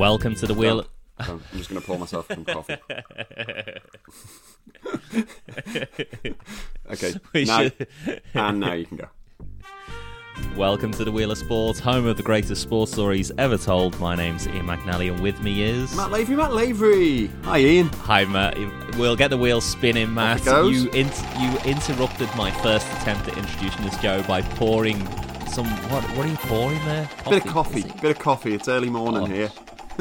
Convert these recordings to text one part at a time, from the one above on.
Welcome to the wheel. I'm just going to pour myself some coffee. okay, We now, should- and now you can go. Welcome to the Wheel of Sports, home of the greatest sports stories ever told. My name's Ian McNally, and with me is Matt Lavery, Matt Lavery. Hi, Ian. Hi, Matt. We'll get the wheel spinning, Matt. You in- you interrupted my first attempt at introducing this Joe by pouring some. What what are you pouring there? A bit of coffee, bit of coffee. It's early morning Oh. here.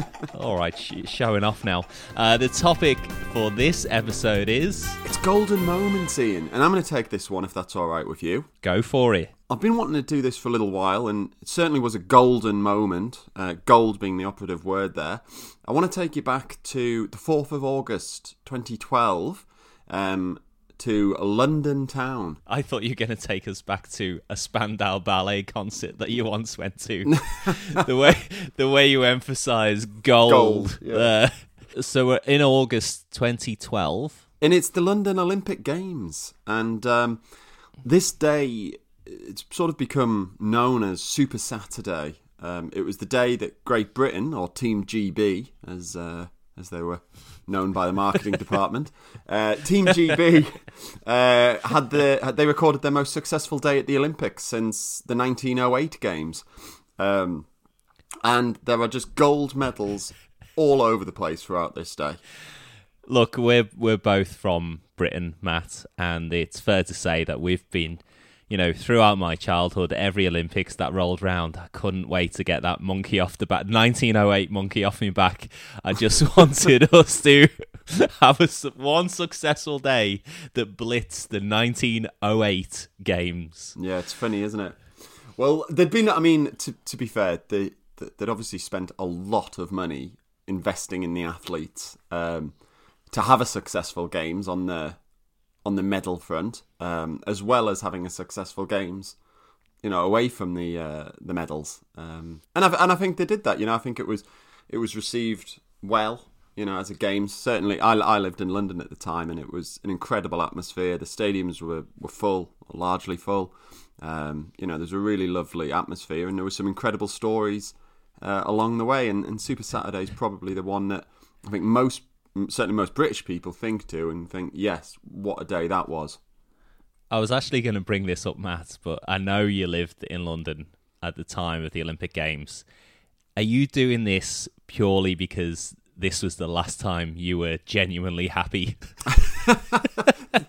All right, sh- showing off now. Uh, the topic for this episode is It's golden moments, Ian, and I'm going to take this one if that's all right with you. go for it. I've been wanting to do this for a little while, and it certainly was a golden moment. Uh, gold being the operative word there. I want to take you back to the 4th of August, 2012, um, to London town. I thought you were going to take us back to a Spandau Ballet concert that you once went to. the way the way you emphasise gold. Gold, yeah. there. so we're in August 2012. And it's the London Olympic Games. And um, this day, it's sort of become known as Super Saturday. Um, it was the day that Great Britain, or Team GB, as uh, as they were known by the marketing department, uh, Team GB uh, had the had, they recorded their most successful day at the Olympics since the 1908 Games. Um, and there are just gold medals all over the place throughout this day. Look, we're we're both from Britain, Matt, and it's fair to say that we've been, you know, throughout my childhood, every Olympics that rolled round, I couldn't wait to get that monkey off the back, 1908 monkey off me back. I just wanted us to have a one successful day that blitzed the 1908 games. Yeah, it's funny, isn't it? Well, they'd been. I mean, to to be fair, they they'd obviously spent a lot of money investing in the athletes um, to have a successful games on the on the medal front, um, as well as having a successful games. You know, away from the uh, the medals, um, and I and I think they did that. You know, I think it was it was received well. You know, as a game, certainly. I, I lived in London at the time, and it was an incredible atmosphere. The stadiums were, were full, largely full. Um, you know, there's a really lovely atmosphere, and there were some incredible stories uh, along the way. And, and Super Saturday is probably the one that I think most, certainly most British people think to and think, yes, what a day that was. I was actually going to bring this up, Matt, but I know you lived in London at the time of the Olympic Games. Are you doing this purely because this was the last time you were genuinely happy?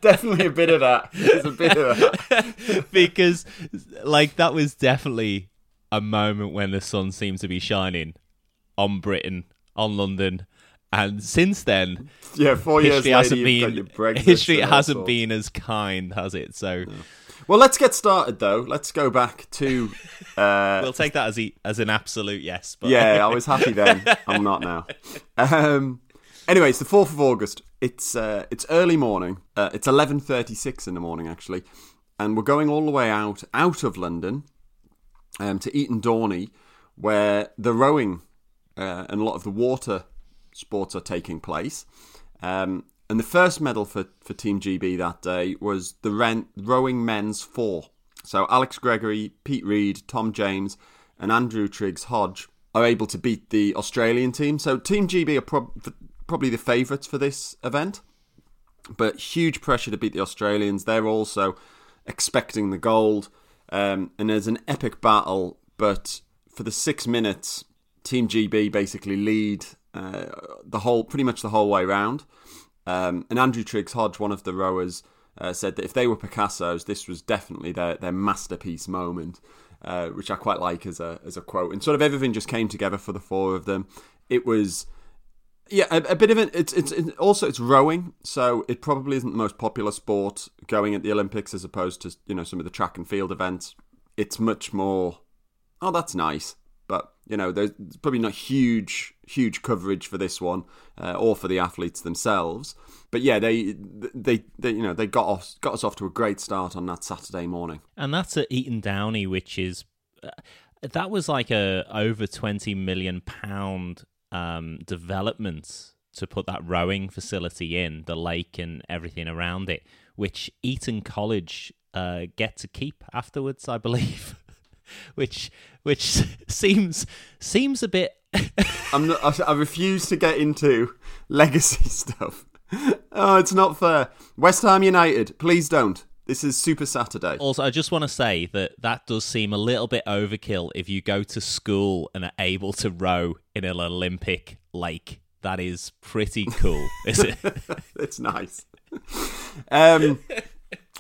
Definitely a bit of that. There's a bit of that. because, like, that was definitely a moment when the sun seemed to be shining on Britain, on London. And since then, Yeah, four years later, hasn't you've got your been history hasn't been as kind, has it? So Well, let's get started though. Let's go back to. Uh, we'll take that as a, as an absolute yes. But yeah, I was happy then. I'm not now. Um, anyway, it's the fourth of August. It's uh, it's early morning. Uh, it's 11:36 in the morning actually, and we're going all the way out out of London um, to Eton Dorney, where the rowing uh, and a lot of the water sports are taking place. Um, and the first medal for, for Team GB that day was the ren- rowing men's four. So Alex Gregory, Pete Reed, Tom James, and Andrew Triggs Hodge are able to beat the Australian team. So Team GB are prob- probably the favourites for this event, but huge pressure to beat the Australians. They're also expecting the gold, um, and there's an epic battle. But for the six minutes, Team GB basically lead uh, the whole, pretty much the whole way round. Um, and Andrew Triggs Hodge, one of the rowers, uh, said that if they were Picasso's, this was definitely their, their masterpiece moment, uh, which I quite like as a as a quote. And sort of everything just came together for the four of them. It was yeah, a, a bit of it. It's, it's it's also it's rowing, so it probably isn't the most popular sport going at the Olympics as opposed to you know some of the track and field events. It's much more. Oh, that's nice, but you know there's probably not huge huge coverage for this one uh, or for the athletes themselves. But yeah, they, they they you know they got us got us off to a great start on that Saturday morning. and that's at Eton Dorney, which is uh, that was like a over twenty million pound um, development to put that rowing facility in the lake and everything around it, which Eton College uh, get to keep afterwards, I believe. which which seems seems a bit I'm not, I, I refuse to get into legacy stuff. Oh, it's not fair. West Ham United, please don't. This is Super Saturday. Also, I just want to say that that does seem a little bit overkill if you go to school and are able to row in an Olympic lake. That is pretty cool, is it? it's nice. Um,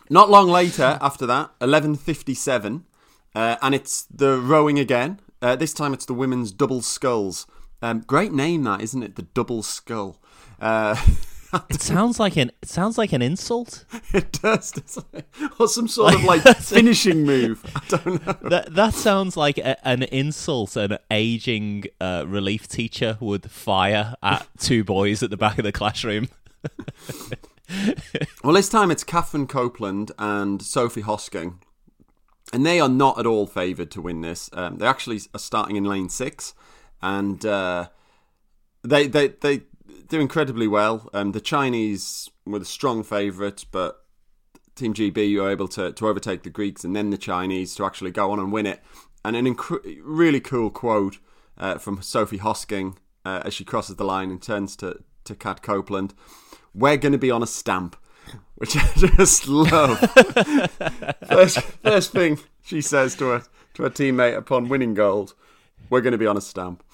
not long later, after that, eleven fifty-seven, uh, and it's the rowing again. Uh, this time, it's the women's double sculls. Um, great name, that isn't it? The double skull. Uh, it sounds like an it sounds like an insult. it does, doesn't it? Or some sort of like finishing move. I don't know. That that sounds like a, an insult an aging uh, relief teacher would fire at two boys at the back of the classroom. well, this time it's Katherine Copeland and Sophie Hosking, and they are not at all favoured to win this. Um, they actually are starting in lane six, and uh, they they they do incredibly well. Um, the Chinese were the strong favourite, but Team GB were able to, to overtake the Greeks and then the Chinese to actually go on and win it. And an inc- really cool quote uh, from Sophie Hosking uh, as she crosses the line and turns to, to Kat Copeland. We're going to be on a stamp, which I just love. first, first thing she says to her, to her teammate upon winning gold, we're going to be on a stamp.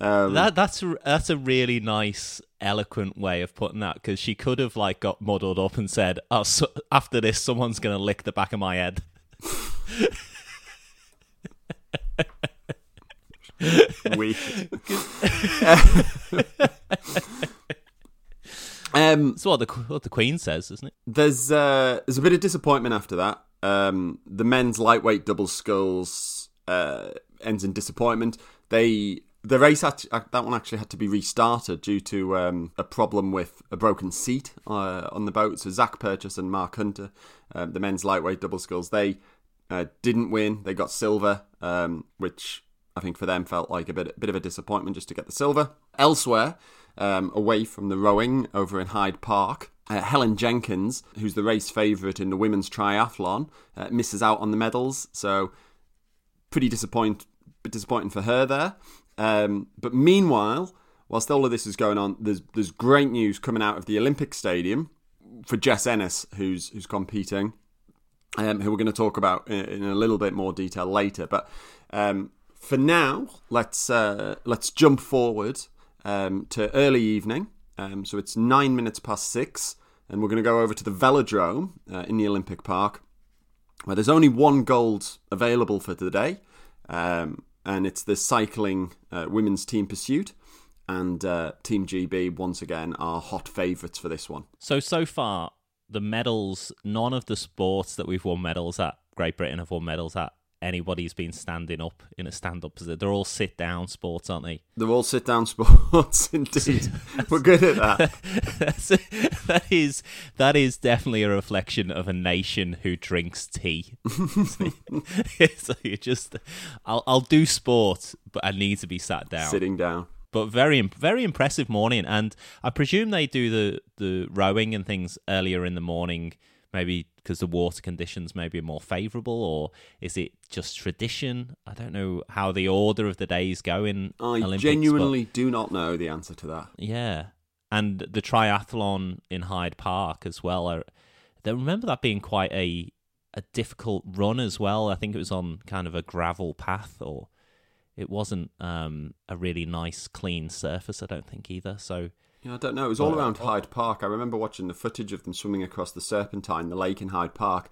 Um, that that's that's a really nice, eloquent way of putting that because she could have like got muddled up and said, "Oh, so, after this, someone's gonna lick the back of my head." Weak. um, That's what the what the Queen says, isn't it? There's uh, there's a bit of disappointment after that. Um, the men's lightweight double sculls uh, ends in disappointment. They the race had to, uh, that one actually had to be restarted due to um, a problem with a broken seat uh, on the boat. So Zac Purchase and Mark Hunter, um, the men's lightweight double sculls, they uh, didn't win. They got silver, um, which I think for them felt like a bit a bit of a disappointment just to get the silver. Elsewhere, um, away from the rowing over in Hyde Park. Uh, Helen Jenkins, who's the race favourite in the women's triathlon, uh, misses out on the medals. So pretty disappoint, disappointing for her there. Um, but meanwhile, whilst all of this is going on, there's there's great news coming out of the Olympic Stadium for Jess Ennis, who's who's competing, um, who we're going to talk about in, in, a little bit more detail later. But um, for now, let's uh, let's jump forward um, to early evening. Um, so it's nine minutes past six, and we're going to go over to the Velodrome uh, in the Olympic Park, where there's only one gold available for today. Um, and it's the cycling uh, women's team pursuit. And uh, Team GB, once again, are hot favourites for this one. So, so far, the medals, none of the sports that we've won medals at, Great Britain have won medals at, anybody's been standing up in a stand up position. They're all sit down sports, aren't they? They're all sit down sports, indeed. We're good at that. that is that is definitely a reflection of a nation who drinks tea. so you just, I'll I'll do sport, but I need to be sat down, sitting down. But very very impressive morning, and I presume they do the the rowing and things earlier in the morning maybe because the water conditions maybe are more favourable, or is it just tradition? I don't know how the order of the days go in. I Olympics, genuinely but... do not know the answer to that. Yeah, and the triathlon in Hyde Park as well. I, I remember that being quite a a difficult run as well. I think it was on kind of a gravel path, or it wasn't um, a really nice, clean surface. I don't think either. So yeah, I don't know. It was all around Hyde Park. I remember watching the footage of them swimming across the Serpentine, the lake in Hyde Park.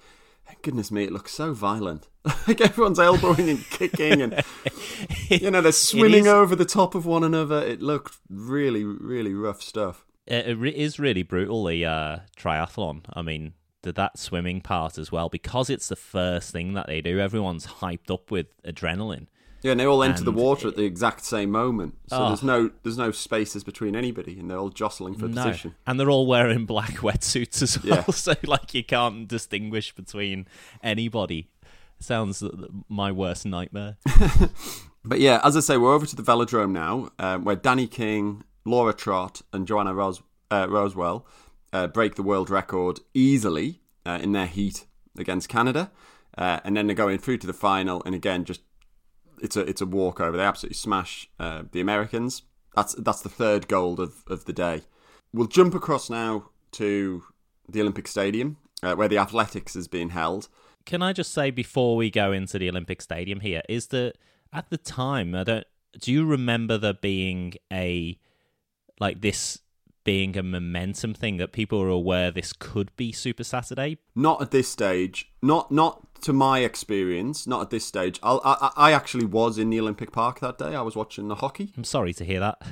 Goodness me, it looks so violent. like everyone's elbowing and kicking, and you know they're swimming over the top of one another. It looked really, really rough stuff. It is really brutal. The uh, triathlon. I mean, the, that swimming part as well, because it's the first thing that they do. Everyone's hyped up with adrenaline. Yeah, and they all enter the water at the exact same moment. So oh. there's no there's no spaces between anybody, and they're all jostling for no. position. And they're all wearing black wetsuits as well, yeah. so like you can't distinguish between anybody. Sounds my worst nightmare. but yeah, as I say, we're over to the velodrome now, um, where Dani King, Laura Trott, and Joanna Ros- uh, Rosewell uh, break the world record easily uh, in their heat against Canada. Uh, and then they're going through to the final, and again, just it's a it's a walkover. They absolutely smash uh, the Americans. that's that's the third gold of, of the day. We'll jump across now to the Olympic Stadium, uh, where the athletics is being held. Can I just say before we go into the Olympic Stadium here is that at the time I don't do you remember there being a like this being a momentum thing that people are aware this could be Super Saturday? Not at this stage. Not not to my experience. Not at this stage. I'll, I I actually was in the Olympic Park that day. I was watching the hockey. I'm sorry to hear that.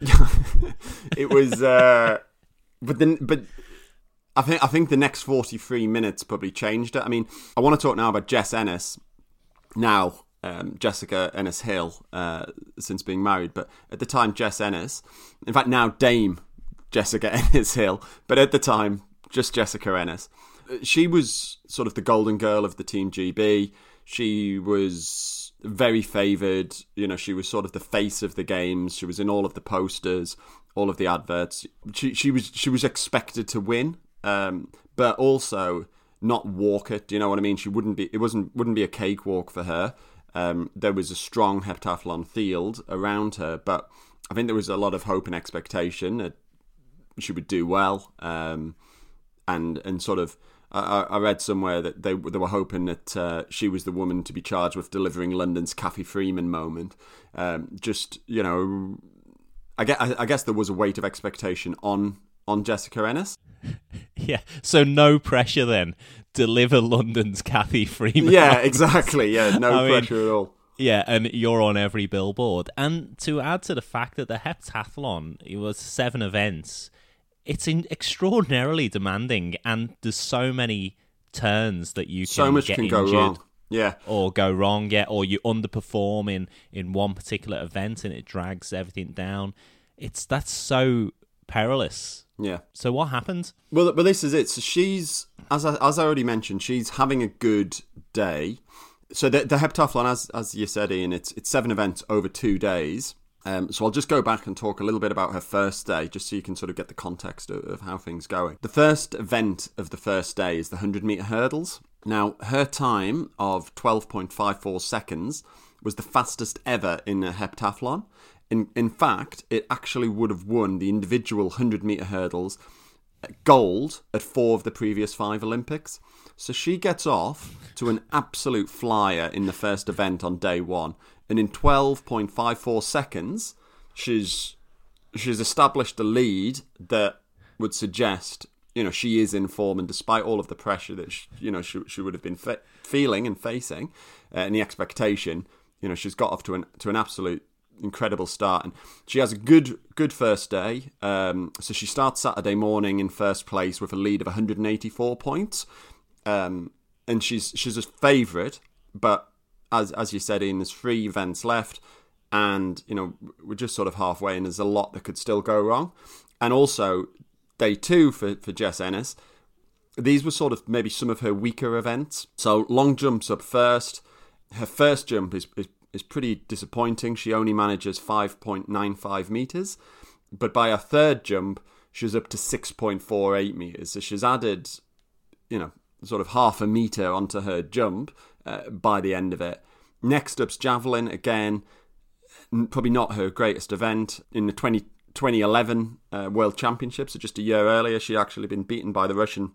it was, uh, but then but. I think I think the next forty three minutes probably changed it. I mean, I want to talk now about Jess Ennis. Now, um, Jessica Ennis Hill, uh, since being married, but at the time, Jess Ennis. In fact, now Dame Jessica Ennis Hill, but at the time, just Jessica Ennis. She was sort of the golden girl of the Team GB. She was very favoured. You know, she was sort of the face of the games. She was in all of the posters, all of the adverts. She she was she was expected to win, um, but also not walk it. Do you know what I mean? She wouldn't be. It wasn't wouldn't be a cakewalk for her. Um, there was a strong heptathlon field around her, but I think there was a lot of hope and expectation that she would do well, um, and and sort of. I, I read somewhere that they they were hoping that uh, she was the woman to be charged with delivering London's Cathy Freeman moment. Um, just you know, I guess, I guess there was a weight of expectation on on Jessica Ennis. Yeah, so no pressure then. Deliver London's Cathy Freeman. Yeah, exactly. Yeah, no I pressure mean, at all. Yeah, and you're on every billboard. And to add to the fact that the heptathlon, it was seven events it's extraordinarily demanding, and there's so many turns that you can so much get can go wrong. Yeah, or go wrong. Yeah, or you underperform in in one particular event, and it drags everything down. It's that's so perilous. Yeah. So what happened? Well, but this is it. So she's as I, as I already mentioned, she's having a good day. So the, the heptathlon, as as you said, Ian, it's it's seven events over two days. Um, so I'll just go back and talk a little bit about her first day, just so you can sort of get the context of, of how things going. The first event of the first day is the 100 meter hurdles. Now, her time of 12.54 seconds was the fastest ever in a heptathlon. In, in fact, it actually would have won the individual 100 meter hurdles gold at four of the previous five Olympics. So she gets off to an absolute flyer in the first event on day one and in 12.54 seconds, she's she's established a lead that would suggest you know she is in form, and despite all of the pressure that she, you know she she would have been fe- feeling and facing, uh, and the expectation, you know she's got off to an to an absolute incredible start, and she has a good good first day. Um, so she starts Saturday morning in first place with a lead of 184 points, um, and she's she's a favourite, but as as you said, Ian, there's three events left, and you know we're just sort of halfway, and there's a lot that could still go wrong. And also, day two for for Jess Ennis, these were sort of maybe some of her weaker events. So long jumps up first. Her first jump is is, is pretty disappointing. She only manages five point nine five meters, but by her third jump, she's up to six point four eight meters. So she's added, you know, sort of half a meter onto her jump uh, by the end of it. Next up's javelin again, probably not her greatest event in the 20, 2011 uh, World Championships. So just a year earlier, she'd actually been beaten by the Russian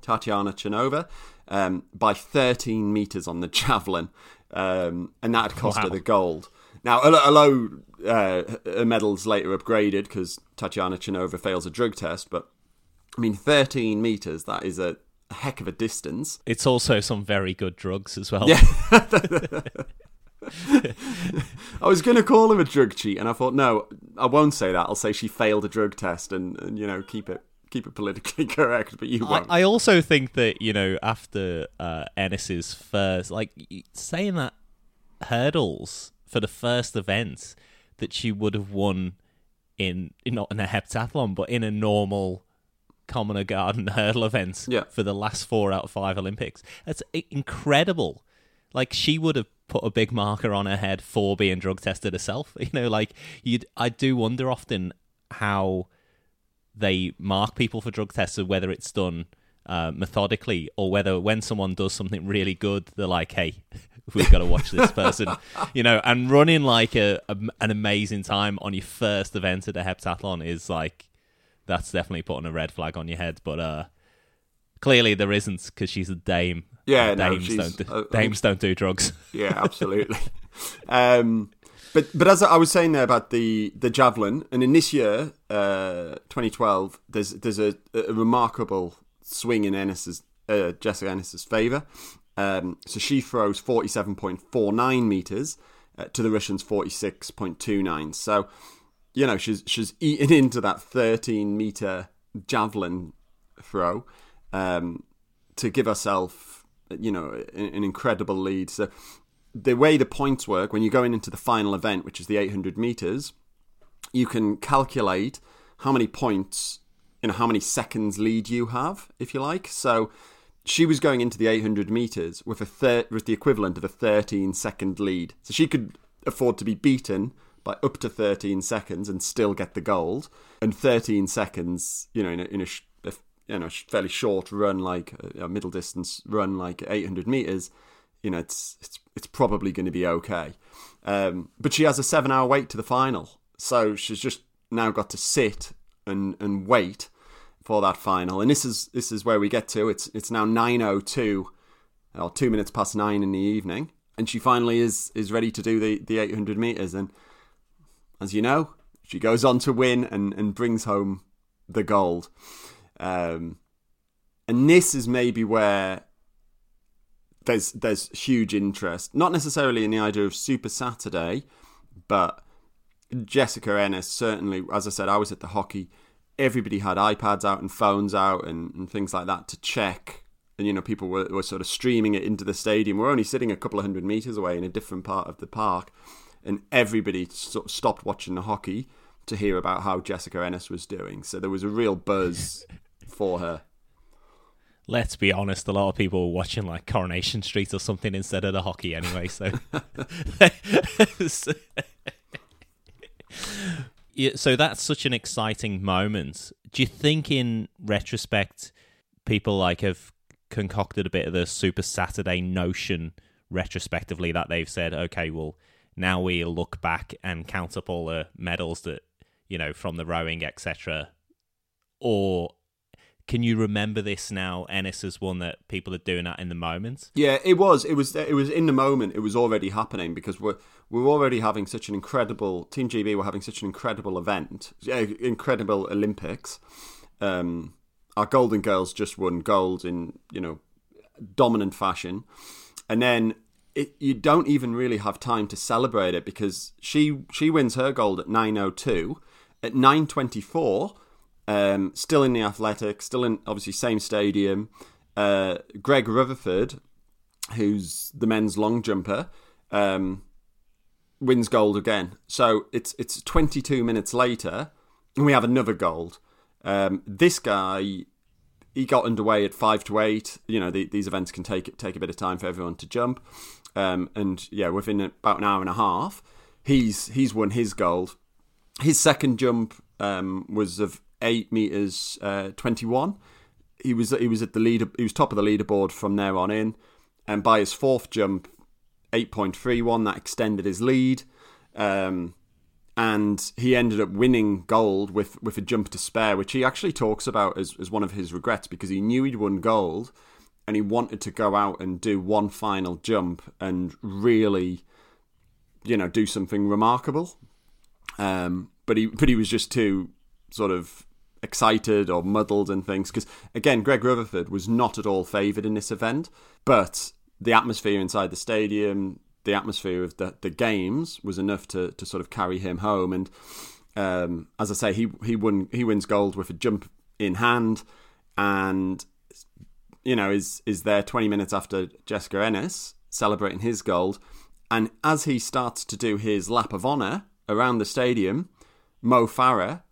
Tatiana Chernova um, by 13 meters on the javelin, um, and that had cost wow. her the gold. Now, although uh, her medals later upgraded because Tatiana Chernova fails a drug test, but I mean, 13 meters, that is a a heck of a distance. It's also some very good drugs as well. Yeah. I was going to call him a drug cheat, and I thought, no, I won't say that. I'll say she failed a drug test, and, and you know, keep it keep it politically correct. But you won't. I, I also think that you know, after uh, Ennis's first, like saying that hurdles for the first event that she would have won in not in a heptathlon, but in a normal Commoner Garden hurdle events yeah. for the last four out of five Olympics. That's incredible. Like she would have put a big marker on her head for being drug tested herself. You know, like you I do wonder often how they mark people for drug tests, or whether it's done uh, methodically, or whether when someone does something really good, they're like, "Hey, we've got to watch this person, you know, and running like a, a, an amazing time on your first event at a heptathlon is like that's definitely putting a red flag on your head. But uh, clearly there isn't because she's a dame. Yeah, dames no, don't do, uh, dames don't do drugs. Yeah, absolutely. um, but but as I was saying there about the the javelin, and in this year, uh, 2012, there's there's a, a remarkable swing in Ennis's uh, Jessica Ennis's favour. Um, so she throws 47.49 meters uh, to the Russians 46.29. So you know she's she's eaten into that 13 meter javelin throw um, to give herself you know an, incredible lead. So the way the points work when you're going into the final event, which is the 800 meters, you can calculate how many points, you know, how many seconds lead you have, if you like. So she was going into the 800 meters with a thir- with the equivalent of a 13 second lead. So she could afford to be beaten by up to 13 seconds and still get the gold. And 13 seconds, you know, in a, in a, a you know fairly short run like a middle distance run like 800 meters you know, it's it's it's probably going to be okay. Um, but she has a seven hour wait to the final, so she's just now got to sit and and wait for that final. And this is this is where we get to. It's it's now nine oh two, or two minutes past nine in the evening, and she finally is is ready to do the the eight hundred meters. And as you know, she goes on to win and and brings home the gold. Um, and this is maybe where there's there's huge interest, not necessarily in the idea of Super Saturday, but Jessica Ennis certainly. As I said, I was at the hockey. Everybody had iPads out and phones out and, and things like that to check. And you know, people were, were sort of streaming it into the stadium. We're only sitting a couple of hundred meters away in a different part of the park, and everybody sort of stopped watching the hockey to hear about how Jessica Ennis was doing. So there was a real buzz for her let's be honest, a lot of people were watching like Coronation Street or something instead of the hockey anyway. So, yeah, so that's such an exciting moment. Do you think, in retrospect, people like have concocted a bit of the Super Saturday notion retrospectively that they've said, okay, well, now we look back and count up all the medals that you know from the rowing, etc. Or can you remember this now? Ennis is one that people are doing that in the moment. Yeah, it was. It was. It was in the moment. It was already happening because we're we're already having such an incredible Team GB. We're having such an incredible event, Yeah, incredible Olympics. Um, our Golden Girls just won gold in you know dominant fashion, and then it, you don't even really have time to celebrate it because she she wins her gold at nine oh two. At nine twenty four um, still in the Athletic, still in obviously same stadium. Uh, Greg Rutherford, who's the men's long jumper, um, wins gold again. So it's it's 22 minutes later, and we have another gold. Um, this guy, he got underway at five to eight. You know, the, these events can take take a bit of time for everyone to jump, um, and yeah, within about an hour and a half, he's he's won his gold. His second jump um, was of eight meters uh, twenty one. He was he was at the leader. He was top of the leaderboard from there on in, and by his fourth jump, eight point three one, that extended his lead. Um, and he ended up winning gold with, with a jump to spare, which he actually talks about as, as one of his regrets because he knew he'd won gold and he wanted to go out and do one final jump and really, you know, do something remarkable. Um, but he but he was just too sort of excited or muddled and things. Because again, Greg Rutherford was not at all favoured in this event, but the atmosphere inside the stadium, the atmosphere of the, the games was enough to, to sort of carry him home. And um, as I say, he he won he wins gold with a jump in hand, and you know is is there twenty minutes after Jessica Ennis celebrating his gold, and as he starts to do his lap of honour around the stadium, Mo Farah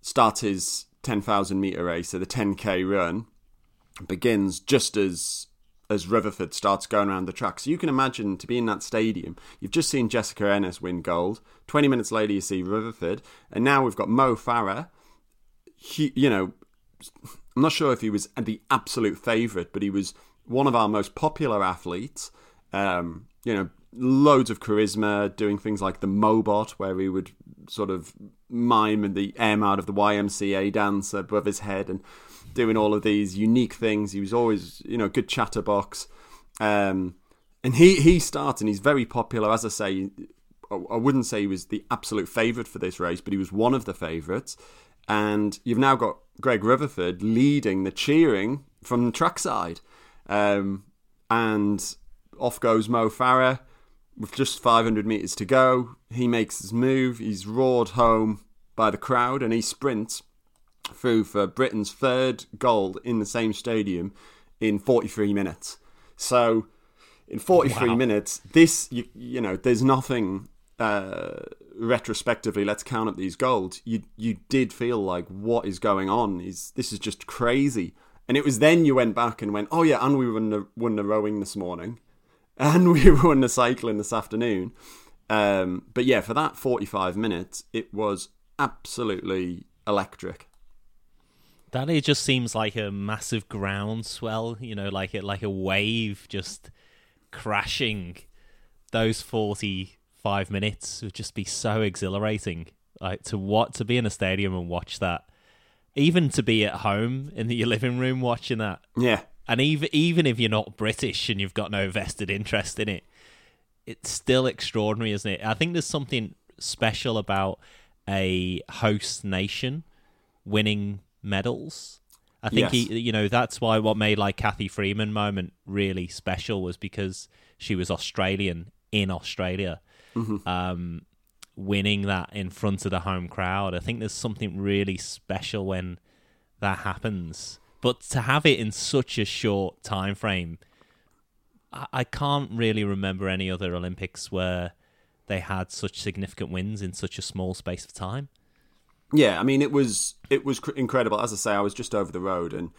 starts his 10,000 meter race, so the 10k run, begins just as as Rutherford starts going around the track. So you can imagine to be in that stadium. You've just seen Jessica Ennis win gold. 20 minutes later, you see Rutherford. And now we've got Mo Farah. He, you know, I'm not sure if he was the absolute favourite, but he was one of our most popular athletes. Um, you know, loads of charisma, doing things like the Mobot, where he would sort of mime the M out of the YMCA dance above his head and doing all of these unique things. He was always, you know, good chatterbox. Um, and he, he starts and he's very popular. As I say, I wouldn't say he was the absolute favourite for this race, but he was one of the favourites. And you've now got Greg Rutherford leading the cheering from the trackside. Um, and off goes Mo Farah with just 500 metres to go. He makes his move. He's roared home by the crowd and he sprints through for Britain's third gold in the same stadium in 43 minutes. So, in 43 wow. minutes, this, you, you know, there's nothing uh, retrospectively, let's count up these goals. You you did feel like what is going on? Is this is just crazy? And it was then you went back and went, oh yeah, and we won the won the rowing this morning, and we won the cycling this afternoon. Um, but yeah, for that forty five minutes, it was absolutely electric. That it just seems like a massive groundswell, you know, like a like a wave just crashing those forty five minutes would just be so exhilarating. Like to what to be in a stadium and watch that, even to be at home in your living room watching that. Yeah, and even even if you're not British and you've got no vested interest in it, it's still extraordinary, isn't it? I think there's something special about a host nation winning medals. I think yes. he, you know, that's why what made like Cathy Freeman moment really special was because she was Australian in Australia, mm-hmm. um, winning that in front of the home crowd. I think there's something really special when that happens. But to have it in such a short time frame, I, I can't really remember any other Olympics where they had such significant wins in such a small space of time. Yeah, I mean it was it was incredible. As I say, I was just over the road and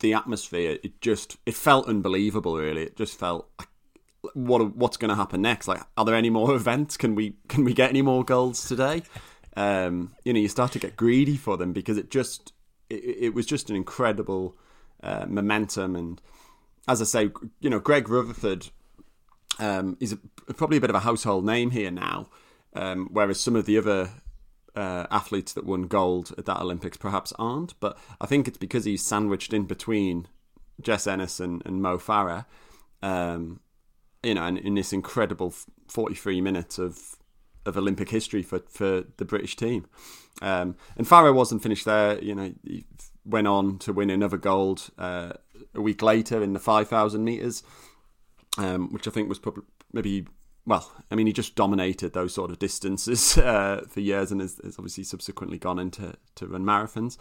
the atmosphere it just it felt unbelievable. Really, it just felt what what's going to happen next? Like, are there any more events? Can we can we get any more goals today? Um, you know, you start to get greedy for them because it just it, it was just an incredible uh, momentum. And as I say, you know, Greg Rutherford um, is a, probably a bit of a household name here now, um, whereas some of the other uh, athletes that won gold at that Olympics perhaps aren't. But I think it's because he's sandwiched in between Jess Ennis and, and Mo Farah. Um, you know, in, in this incredible 43 minutes of of Olympic history for, for the British team. Um, and Farah wasn't finished there. You know, he went on to win another gold uh, a week later in the 5,000 metres, um, which I think was probably maybe, well, I mean, he just dominated those sort of distances uh, for years and has, has, obviously subsequently gone into to run marathons.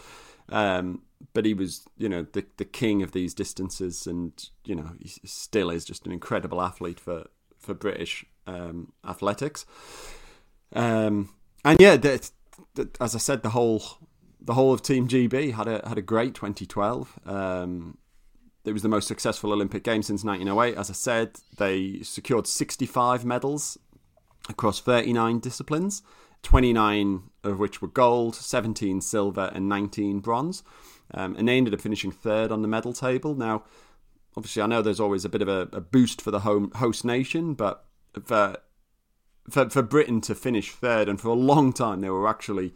Um, but he was, you know, the the king of these distances, and you know, he still is just an incredible athlete for for British um, athletics. Um, and yeah, the, the, as I said, the whole the whole of Team GB had a had a great 2012. Um, it was the most successful Olympic Games since 1908. As I said, they secured 65 medals across 39 disciplines. 29 of which were gold, 17 silver, and 19 bronze. Um, and they ended up finishing third on the medal table. Now, obviously, I know there's always a bit of a, a boost for the home host nation, but for, for for Britain to finish third, and for a long time they were actually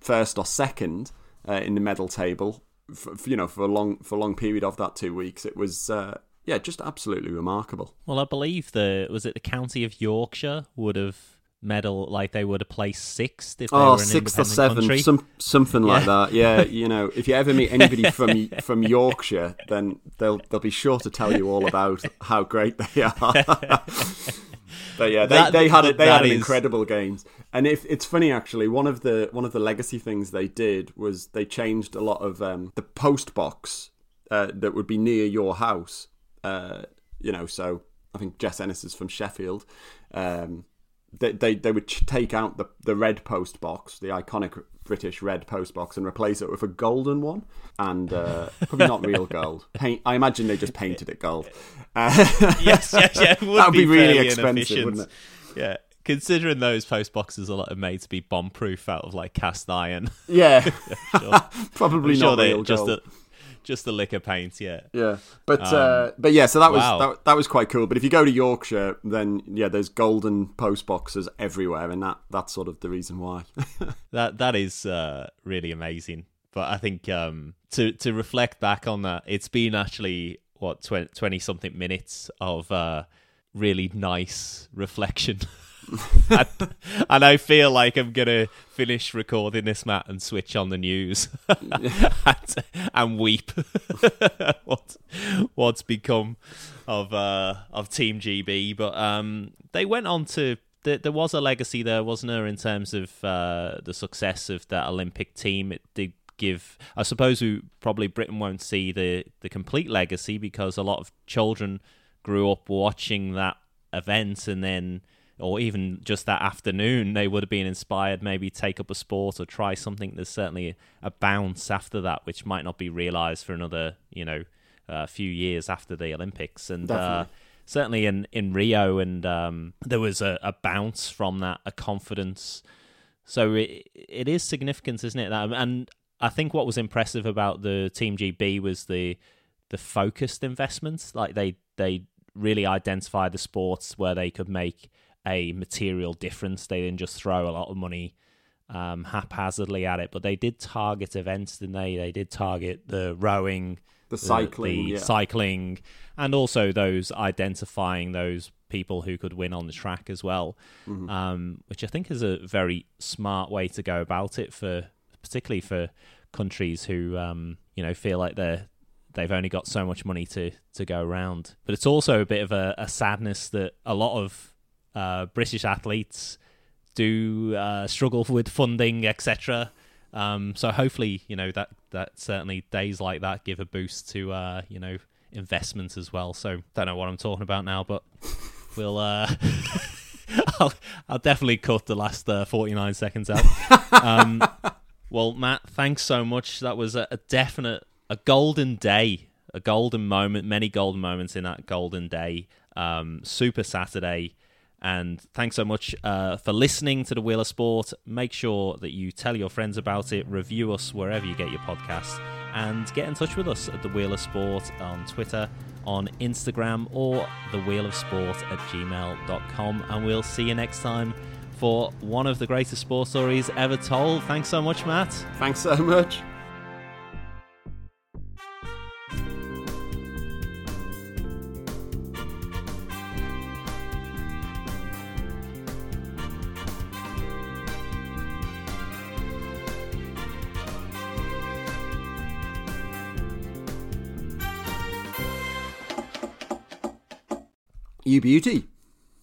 first or second uh, in the medal table. For, you know, for a long for a long period of that two weeks, it was. Uh, yeah, just absolutely remarkable. Well, I believe the was it the county of Yorkshire would have medal like they would have placed sixth if they oh, were an sixth or seventh, some, something yeah. like that. Yeah, you know, if you ever meet anybody from from Yorkshire, then they'll they'll be sure to tell you all about how great they are. but yeah, they, that, they had it. They had is... incredible games, and if it's funny actually, one of the one of the legacy things they did was they changed a lot of um, the post box uh, that would be near your house. Uh, you know, so I think Jess Ennis is from Sheffield. Um, they, they, they would take out the, the red post box, the iconic British red post box, and replace it with a golden one. And uh, probably not real gold. Paint. I imagine they just painted it gold. Uh, yes, yes, yeah. Would that would be, be really expensive, wouldn't it? Yeah. Considering those post boxes are made to be bomb proof out of like cast iron. Yeah, probably I'm not sure real just gold. A, just the lick of paint, yeah. Yeah, but uh, but yeah, so that was wow. that, that was quite cool. But if you go to Yorkshire, then yeah, there's golden post boxes everywhere, and that that's sort of the reason why. That that is uh, really amazing. But I think um, to to reflect back on that, it's been actually what twenty something minutes of uh, really nice reflection. and, and I feel like I'm gonna finish recording this, Matt, and switch on the news and, and weep. what what's become of uh, of Team GB? But um, they went on to. There, there was a legacy there, wasn't there, in terms of uh, the success of that Olympic team. It did give. I suppose we probably Britain won't see the the complete legacy because a lot of children grew up watching that event and then or even just that afternoon, they would have been inspired maybe take up a sport or try something. There's certainly a bounce after that, which might not be realised for another, you know, a uh, few years after the Olympics. And uh, certainly in, in Rio, and um, there was a, a, bounce from that, a confidence. So it it is significant, isn't it? And I think what was impressive about the Team GB was the the focused investments. Like they they really identified the sports where they could make a material difference. They didn't just throw a lot of money um, haphazardly at it, but they did target events, didn't they? They did target the rowing, the cycling, the, yeah. cycling, and also those identifying those people who could win on the track as well, mm-hmm. um, which I think is a very smart way to go about it for, particularly for countries who um, you know feel like they're they've only got so much money to to go around. But it's also a bit of a, a sadness that a lot of uh, British athletes do uh, struggle with funding, etc. Um, so hopefully, you know that that certainly days like that give a boost to uh, you know investments as well. So don't know what I'm talking about now, but we'll. Uh, I'll, I'll definitely cut the last uh, 49 seconds out. Um, well, Matt, thanks so much. That was a, a definite, a golden day, a golden moment, many golden moments in that golden day. Um, Super Saturday. And thanks so much uh, for listening to the Wheel of Sport. Make sure that you tell your friends about it, review us wherever you get your podcasts, and get in touch with us at the Wheel of Sport on Twitter, on Instagram, or the Wheel of Sport at gmail.com. And we'll see you next time for one of the greatest sports stories ever told. Thanks so much, Matt. Thanks so much. You beauty.